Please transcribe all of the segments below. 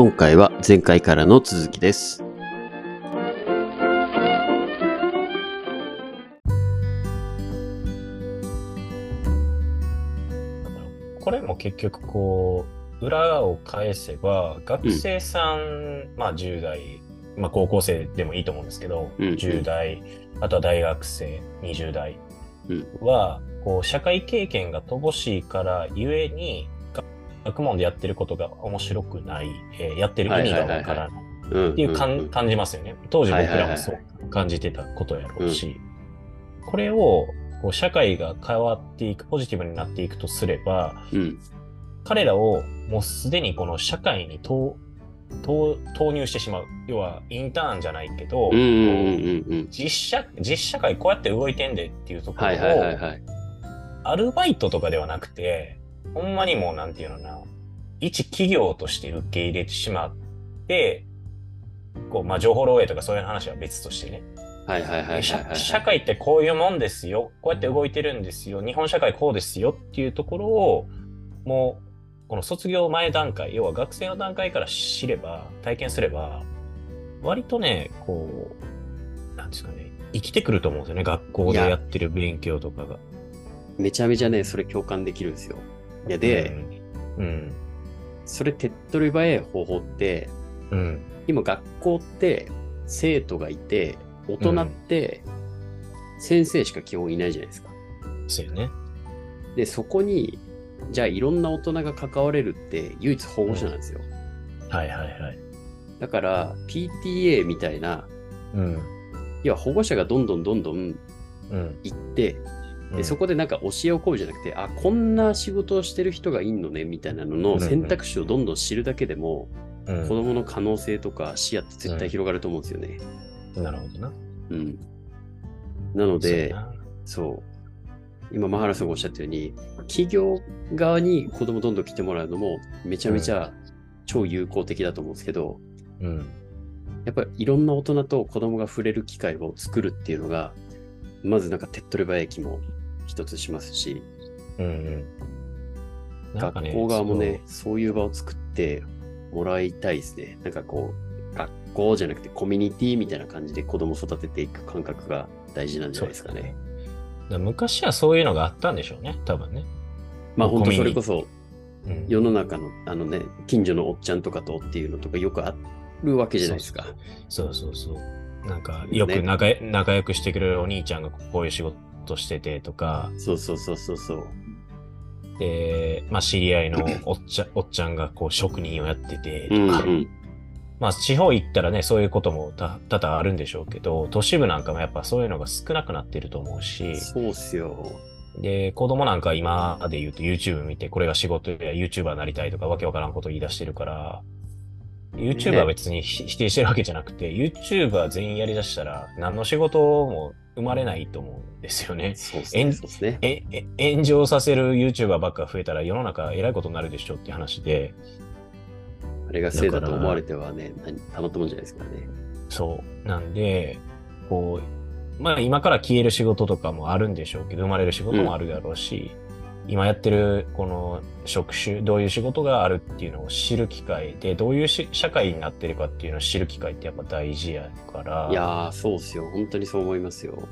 今回は前回からの続きです。これも結局こう裏を返せば学生さん、まあ10代、まあ、高校生でもいいと思うんですけど、うんうん10代あとは大学生20代うんは、こう社会経験が乏しいからゆえにが学問でやってることが面白くない、えーやってる意味がわからないうんっていう感,、じますよね。当時僕らもそう感じてたことやろうし、これをこう社会が変わっていく、ポジティブになっていくとすれば、うん。彼らをもうすでにこの社会に投入してしまう。要はインターンじゃないけど。実社実社会こうやって動いてんでっていうところを。アルバイトとかではなくて、ほんまにもうなんていうのかな、一企業として受け入れてしまって、こう、まあ、情報漏洩とかそういう話は別としてね。はいはいはいはい。社会ってこういうもんですよ。こうやって動いてるんですよ。日本社会こうですよっていうところを、もう、この卒業前段階、要は学生の段階から知れば、体験すれば、割とね、こう、なんですかね、生きてくると思うんですよね。学校でやってる勉強とかが。めちゃめちゃね、それ共感できるんですよ。いや、で、うん、それ手っ取り早い方法って、うん、うん。今学校って生徒がいて、大人って先生しか基本いないじゃないですか。そうよね。で、そこに、じゃあいろんな大人が関われるって唯一保護者なんですよ。はいはいはい。だから、PTA みたいな、うん、要は保護者がどんどんどんどんうん。行って、うんでそこでなんか教えを請うじゃなくて、あ、こんな仕事をしてる人がいんのね、みたいなのの選択肢をどんどん知るだけでも、うん子供の可能性とか視野って絶対広がると思うんですよね。なるほどな。うん。なのでそう。今、マハラさんがおっしゃったように、企業側に子供どんどん来てもらうのも、めちゃめちゃ超有効的だと思うんですけど、うん。やっぱりいろんな大人と子供が触れる機会を作るっていうのが、まずなんか手っ取り早い気も一つしますし、うんうん。なんかね学校側もね、そういう場を作ってもらいたいですね。なんかこう、学校じゃなくてコミュニティみたいな感じで子供育てていく感覚が大事なんじゃないですかね。そうだから昔はそういうのがあったんでしょうね、多分ね。まあ本当それこそうん世の中のあのね、近所のおっちゃんとかとっていうのとかよくあるわけじゃないですか。そうそうそう。なんか、ねよく仲,、仲良くしてくれるお兄ちゃんがこういう仕事しててとか、そうそうそうそうそう。で、まあ知り合いの おっちゃおっちゃんがこう職人をやっててとうんうか、ん。まあ地方行ったらね、そういうこともた多々あるんでしょうけど、都市部なんかもやっぱそういうのが少なくなってると思うし、そうっすよ。で、子供なんか今で言うと YouTube 見て、これが仕事や YouTuber になりたいとかわけわからんこと言い出してるから、YouTuber は別にひ否定してるわけじゃなくて、YouTuber 全員やりだしたら何の仕事も生まれないと思うんですよね。そうっすね。炎上させる YouTuber ばっか増えたら世の中えらいことになるでしょって話で、あれがせいだと思われてはね、何たまったもんじゃないですからね。そう。なんで、こう、まあ今から消える仕事とかもあるんでしょうけど、生まれる仕事もあるだろうし、今やってるこの職種、どういう仕事があるっていうのを知る機会で、どういうし社会になってるかっていうのを知る機会ってやっぱ大事やから、いやー、そうっすよ。本当にそう思いますよ。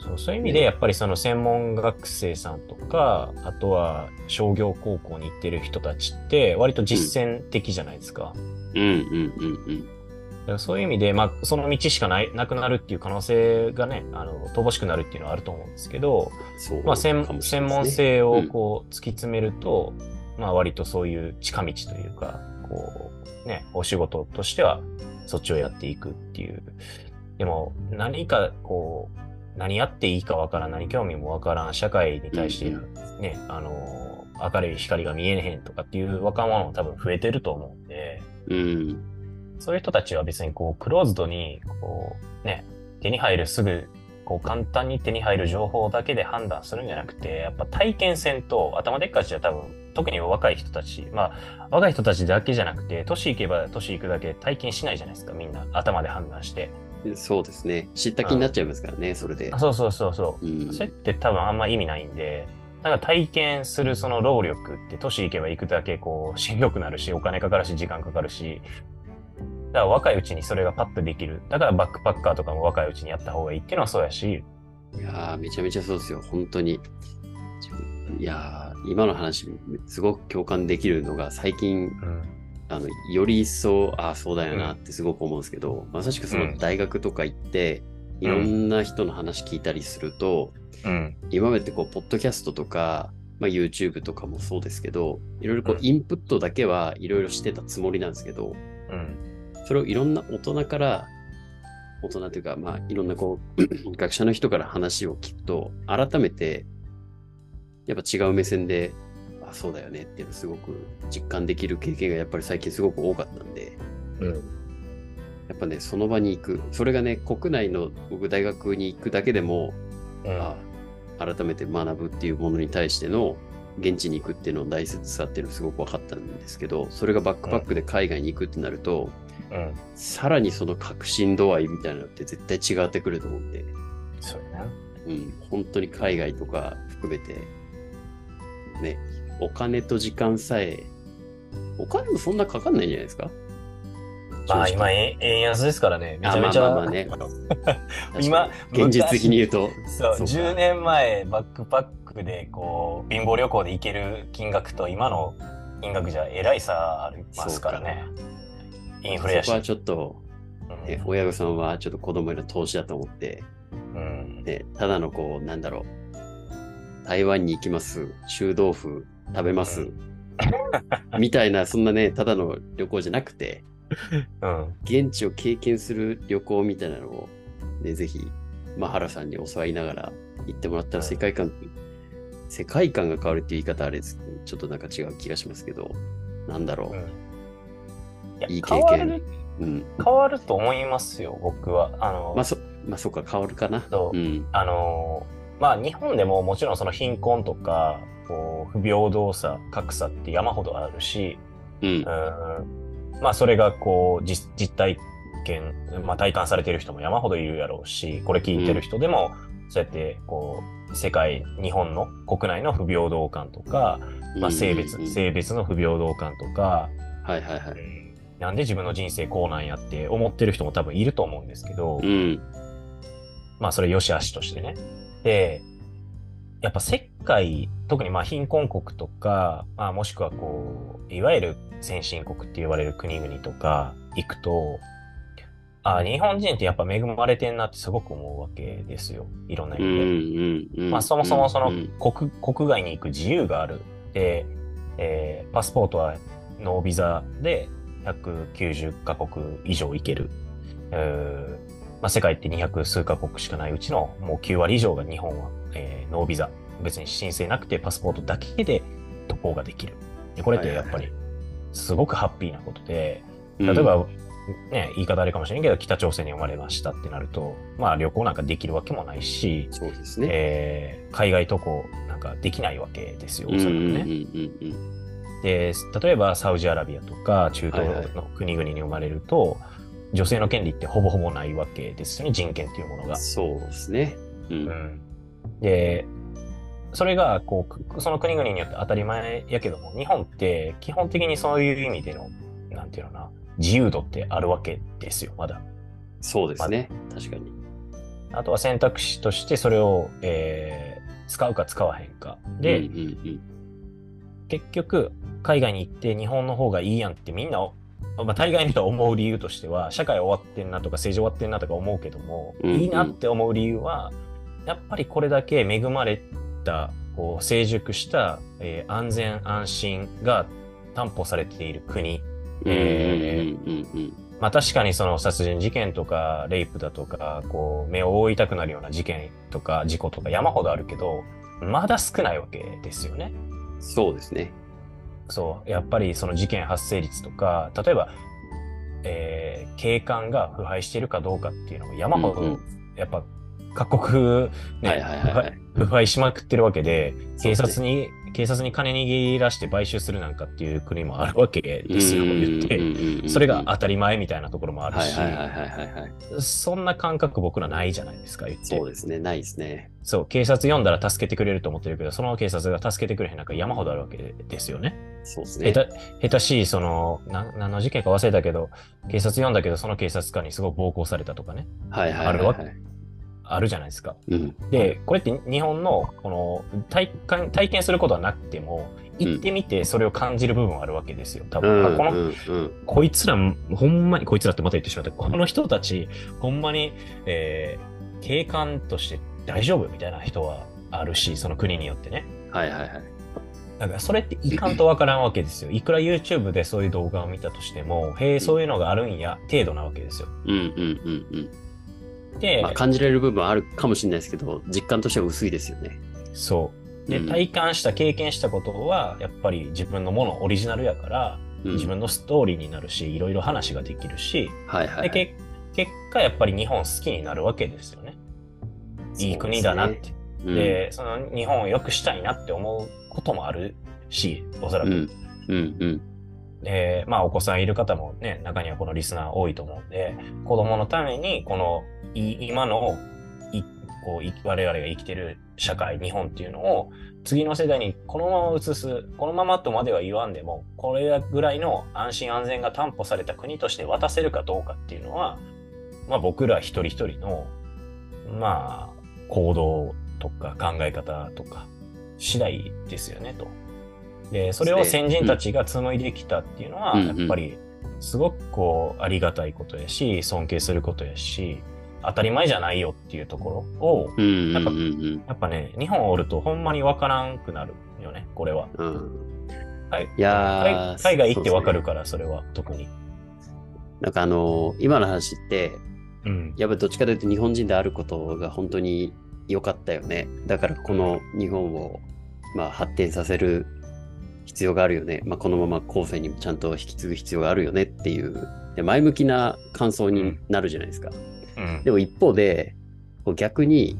そうそういう意味でやっぱりその専門学生さんとか、あとは商業高校に行ってる人たちって割と実践的じゃないですか。うんうんうんうん。だからそういう意味で、まあ、その道しかないなくなるっていう可能性がね、あの、乏しくなるっていうのはあると思うんですけど、まあ、専専門性をうんこう突き詰めると、まあ、割とそういう近道というか、こう、ね、お仕事としてはそっちをやっていくっていう。でも、何かこう、何やっていいかわからん、何興味もわからん、社会に対してうんね、あの、明るい光が見えへんとかっていう若者も多分増えてると思うんで、うん。そういう人たちは別にこう、クローズドに、こう、ね、手に入るすぐ、こう、簡単に手に入る情報だけで判断するんじゃなくて、やっぱ体験戦と頭でっかちは多分、特に若い人たち、まあ、若い人たちだけじゃなくて、年行けば年行くだけ体験しないじゃないですか、みんな。頭で判断して。そうですね。知った気になっちゃいますからね、それであ。そうそうそうそう。うんそれって多分あんま意味ないんで、なんか体験するその労力って都市行けば行くだけこうしんどくなるし、お金かかるし、時間かかるし、だから若いうちにそれがパッとできる。だからバックパッカーとかも若いうちにやった方がいいっていうのはそうやし、いやー、めちゃめちゃそうですよ。本当に。いやー、今の話、すごく共感できるのが、最近、うん。あの、より一層、ああ、そうだよなってすごく思うんですけど、まさしくその大学とか行って、いろんな人の話聞いたりすると、うん。今までってこう、ポッドキャストとか、まあ、YouTube とかもそうですけど、いろいろこうう、んインプットだけはいろいろしてたつもりなんですけど、うん。それをいろんな大人から、大人というか、まあ、いろんなこう、学者の人から話を聞くと、改めて、やっぱ違う目線で、あ、そうだよねっていうのをすごく実感できる経験がやっぱり最近すごく多かったんで、うん。やっぱね、その場に行く。それがね、国内の僕大学に行くだけでも、あ改めて学ぶっていうものに対しての現地に行くっていうのの大切さっていうのすごく分かったんですけど、それがバックパックで海外に行くってなると、うん。さらにその革新度合いみたいなのって絶対違ってくると思うんで、そうやな。うん、本当に海外とか含めて、ね、お金と時間さえ、お金もそんなかかんないんじゃないですか？まあ今円円安ですからね、めあちゃめちゃ。まあまあまあね。今現実的に言うと、そう、そうか。10年前バックパックでこう、貧乏旅行で行ける金額と今の金額じゃえらい差ありますからね。インフレやし。そこはちょっと、うん。ね、親御さんはちょっと子供への投資だと思って、うん。ね、ただのこう、なんだろう、台湾に行きます、臭豆腐食べます、う みたいな、そんなね、ただの旅行じゃなくて、うん。現地を経験する旅行みたいなのを、ね、ぜひ、マハラさんに教わりながら行ってもらったら世界観、世界観が変わるっていう言い方あれですちょっとなんか違う気がしますけど、なんだろう。ん。う。いやいい経験変わる、うん。変わると思いますよ、僕は。あの、まあそ、まあそっか、変わるかな。そううん。あのまあ日本でももちろんその貧困とか、こう、不平等さ、格差って山ほどあるし、うんう。ん、まあそれがこう実実体験、まあ、体感されている人も山ほどいるやろうしこれ聞いてる人でも、そうやってこう世界日本の国内の不平等感とか、まあ、性別、性別の不平等感とか、はいはいはい。なんで自分の人生こうなんやって思ってる人も多分いると思うんですけど、うん。まあそれ良し悪しとしてね。で、やっぱ世界、特にまあ貧困国とか、まあもしくはこう、いわゆる先進国って言われる国々とか行くと、あ日本人ってやっぱ恵まれてんなってすごく思うわけですよ。いろんな意うん味で。まあそもそもそのうん国国外に行く自由がある。で、えーパスポートはノービザで190カ国以上行ける。えーまあ、世界って200数カ国しかないうちのもう9割以上が日本は、えーノービザ。別に申請なくてパスポートだけで渡航ができる。でこれってやっぱりすごくハッピーなことで、例えば、ね、言い方あれかもしれんけど、北朝鮮に生まれましたってなると、まあ旅行なんかできるわけもないし、そうですね。えー海外渡航なんかできないわけですよ、おうんうんうんそらくね。うんで、例えばサウジアラビアとか中東はいはいの国々に生まれると、女性の権利ってほぼほぼないわけですよね、人権っていうものがうん。。そうですね。う。うんん、で、それがこうくその国々によって当たり前やけども、日本って基本的にそういう意味での、なんていうのかな、自由度ってあるわけですよ、まだ。そうですね。確かに。あとは選択肢としてそれを、えー使うか使わへんか。で、うんうん結局、海外に行って日本の方がいいやんってみんな、まあ、大概の人は思う理由としては、社会終わってんなとか政治終わってんなとか思うけども、うんうんいいなって思う理由は、やっぱりこれだけ恵まれた、こう、成熟した、えー安全安心が担保されている国。うん。えうんうんうんまあ確かにその殺人事件とか、レイプだとか、こう、目を覆いたくなるような事件とか、事故とか山ほどあるけど、まだ少ないわけですよね。うん。そうですね。そう、やっぱりその事件発生率とか、例えば、えー警官が腐敗しているかどうかっていうのも山ほど、うんうんやっぱ各国、ねはいはいはい腐敗しまくってるわけで、警察に警察に金握らして買収するなんかっていう国もあるわけですよ、言って。それが当たり前みたいなところもあるし、そんな感覚僕らないじゃないですか、言って。そうですね、ないですね。そう、警察呼んだら助けてくれると思ってるけど、その警察が助けてくれへんなんか山ほどあるわけですよね。そうですね。下手、しい、その、な何の事件か忘れたけど、警察呼んだけど、その警察官にすごく暴行されたとかね。はいはいはい、はい、あるわけ。あるじゃないですか。うん、で、これって日本のこの体感体験することはなくても、行ってみてそれを感じる部分はあるわけですよ。多分、うん、この、うんうん、こいつら、ほんまに、こいつらってまた言ってしまった。この人たち、ほんまに、えー、警官として大丈夫みたいな人はあるし、その国によってね。はいはいはい。だからそれっていかんとわからんわけですよ。いくら YouTube でそういう動画を見たとしても、へえ、そういうのがあるんや、程度なわけですよ。うんうんうんうん。で、まあ、感じられる部分はあるかもしれないですけど、実感としては薄いですよね。そう。で、体感した、経験したことは、やっぱり自分のもの、オリジナルやから、うん、自分のストーリーになるし、いろいろ話ができるし、はいはい、はい、で結果、やっぱり日本好きになるわけですよね。いい国だなって。で、ねうんで、その日本を良くしたいなって思うこともあるし、おそらく。うん、うん、うん。で、まあ、お子さんいる方もね、中にはこのリスナー多いと思うんで、子供のために、この、今のこう我々が生きてる社会、日本っていうのを、次の世代にこのまま移す、このままとまでは言わんでも、これぐらいの安心安全が担保された国として渡せるかどうかっていうのは、まあ僕ら一人一人の、まあ、行動とか考え方とか、次第ですよね、と。で、それを先人たちが紡いできたっていうのは、やっぱり、すごくこう、ありがたいことやし、尊敬することやし、当たり前じゃないよっていうところを、やっぱ、やっぱね、日本おるとほんまにわからんくなるよね、これは。うん。はい。いや海外行ってわかるから、それは、特に。なんかあのー、今の話って、うん、やっぱどっちかというと日本人であることが本当に良かったよね。だからこの日本を、まあ、発展させる必要があるよね。まあ、このまま後世にもちゃんと引き継ぐ必要があるよねっていう、で前向きな感想になるじゃないですか。うん、でも一方で、こう逆に、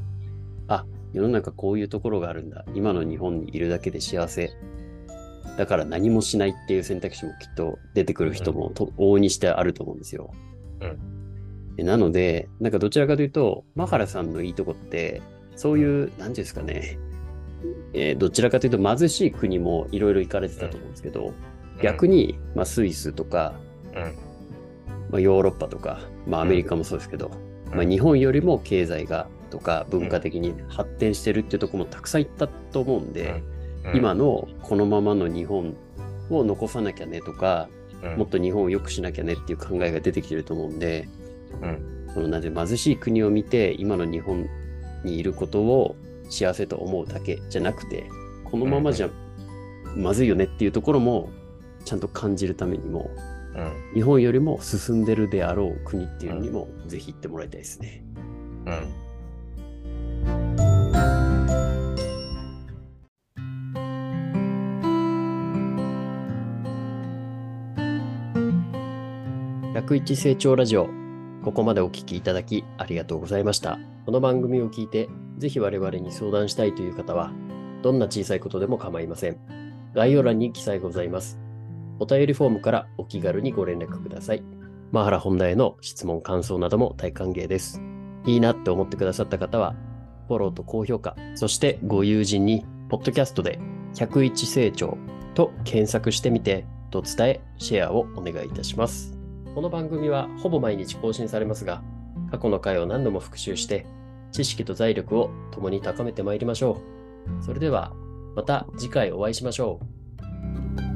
あ、世の中こういうところがあるんだ。今の日本にいるだけで幸せ。だから何もしないっていう選択肢もきっと出てくる人もと、往々にしてあると思うんですよ。うん、でなので、なんかどちらかというと、マハラさんのいいとこって、そういう、なんていうんですかね、えー、どちらかというと貧しい国もいろいろ行かれてたと思うんですけど、うん、逆に、まあ、スイスとか、うん、まあ、ヨーロッパとか、まあ、アメリカもそうですけど、まあ、日本よりも経済がとか文化的に発展してるっていうところもたくさん行ったと思うんで、今のこのままの日本を残さなきゃねとか、もっと日本を良くしなきゃねっていう考えが出てきてると思うんで、そのなぜ貧しい国を見て今の日本にいることを幸せと思うだけじゃなくてこのままじゃまずいよねっていうところもちゃんと感じるためにも、うん、日本よりも進んでるであろう国っていうのにもぜひ行ってもらいたいですね。うん101成長ラジオここまでお聞きいただきありがとうございました。この番組を聞いて、ぜひ我々に相談したいという方は、どんな小さいことでも構いません。概要欄に記載ございます。お便りフォームからお気軽にご連絡ください。マハラ本題への質問、感想なども大歓迎です。いいなって思ってくださった方は、フォローと高評価、そしてご友人に、ポッドキャストで101成長と検索してみて、と伝え、シェアをお願いいたします。この番組はほぼ毎日更新されますが、過去の回を何度も復習して、知識と財力を共に高めてまいりましょう。それではまた次回お会いしましょう。